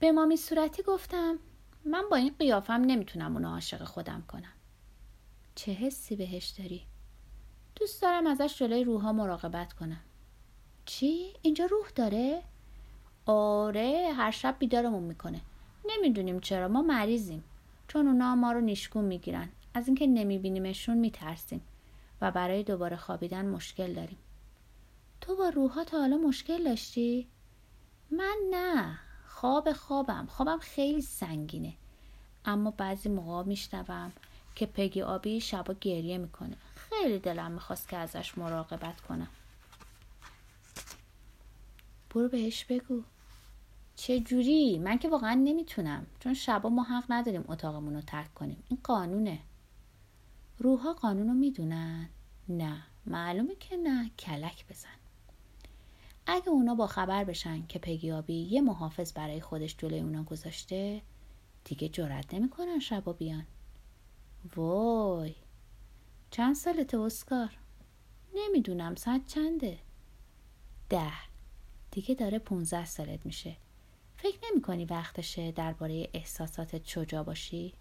به مامی صورتی گفتم من با این قیافم نمی‌تونم اونو عاشق خودم کنم چه حسی بهش داری؟ دوست دارم ازش جلوی روحا مراقبت کنم چی؟ اینجا روح داره؟ آره هر شب بیدارمون می‌کنه نمی‌دونیم چرا ما مریضیم چون اونا ما رو نیشگون می‌گیرن از اینکه نمیبینیمشون میترسیم و برای دوباره خوابیدن مشکل داریم تو با روحا تا حالا مشکل داشتی؟ من نه خواب خوابم. خوابم خیلی سنگینه. اما بعضی موقع میشنوم که پگی آبی شبا گریه می‌کنه. خیلی دلم می‌خواست که ازش مراقبت کنم. برو بهش بگو. چه جوری؟ من که واقعا نمی‌تونم. چون شبا ما حق نداریم اتاقمون رو ترک کنیم. این قانونه. روحا قانون رو می‌دونن؟ نه. معلومه که نه. کلک بزن. اگه اونا با خبر بشن که پگیابی یه محافظ برای خودش جلوی اونا گذاشته دیگه جرأت نمی‌کنن شبا بیان. وای. چند سالت اسکار؟ نمی‌دونم ساعت چنده؟ ده. دیگه داره پونزده سالت میشه. فکر نمی کنی وقتشه درباره احساساتت شجا باشی؟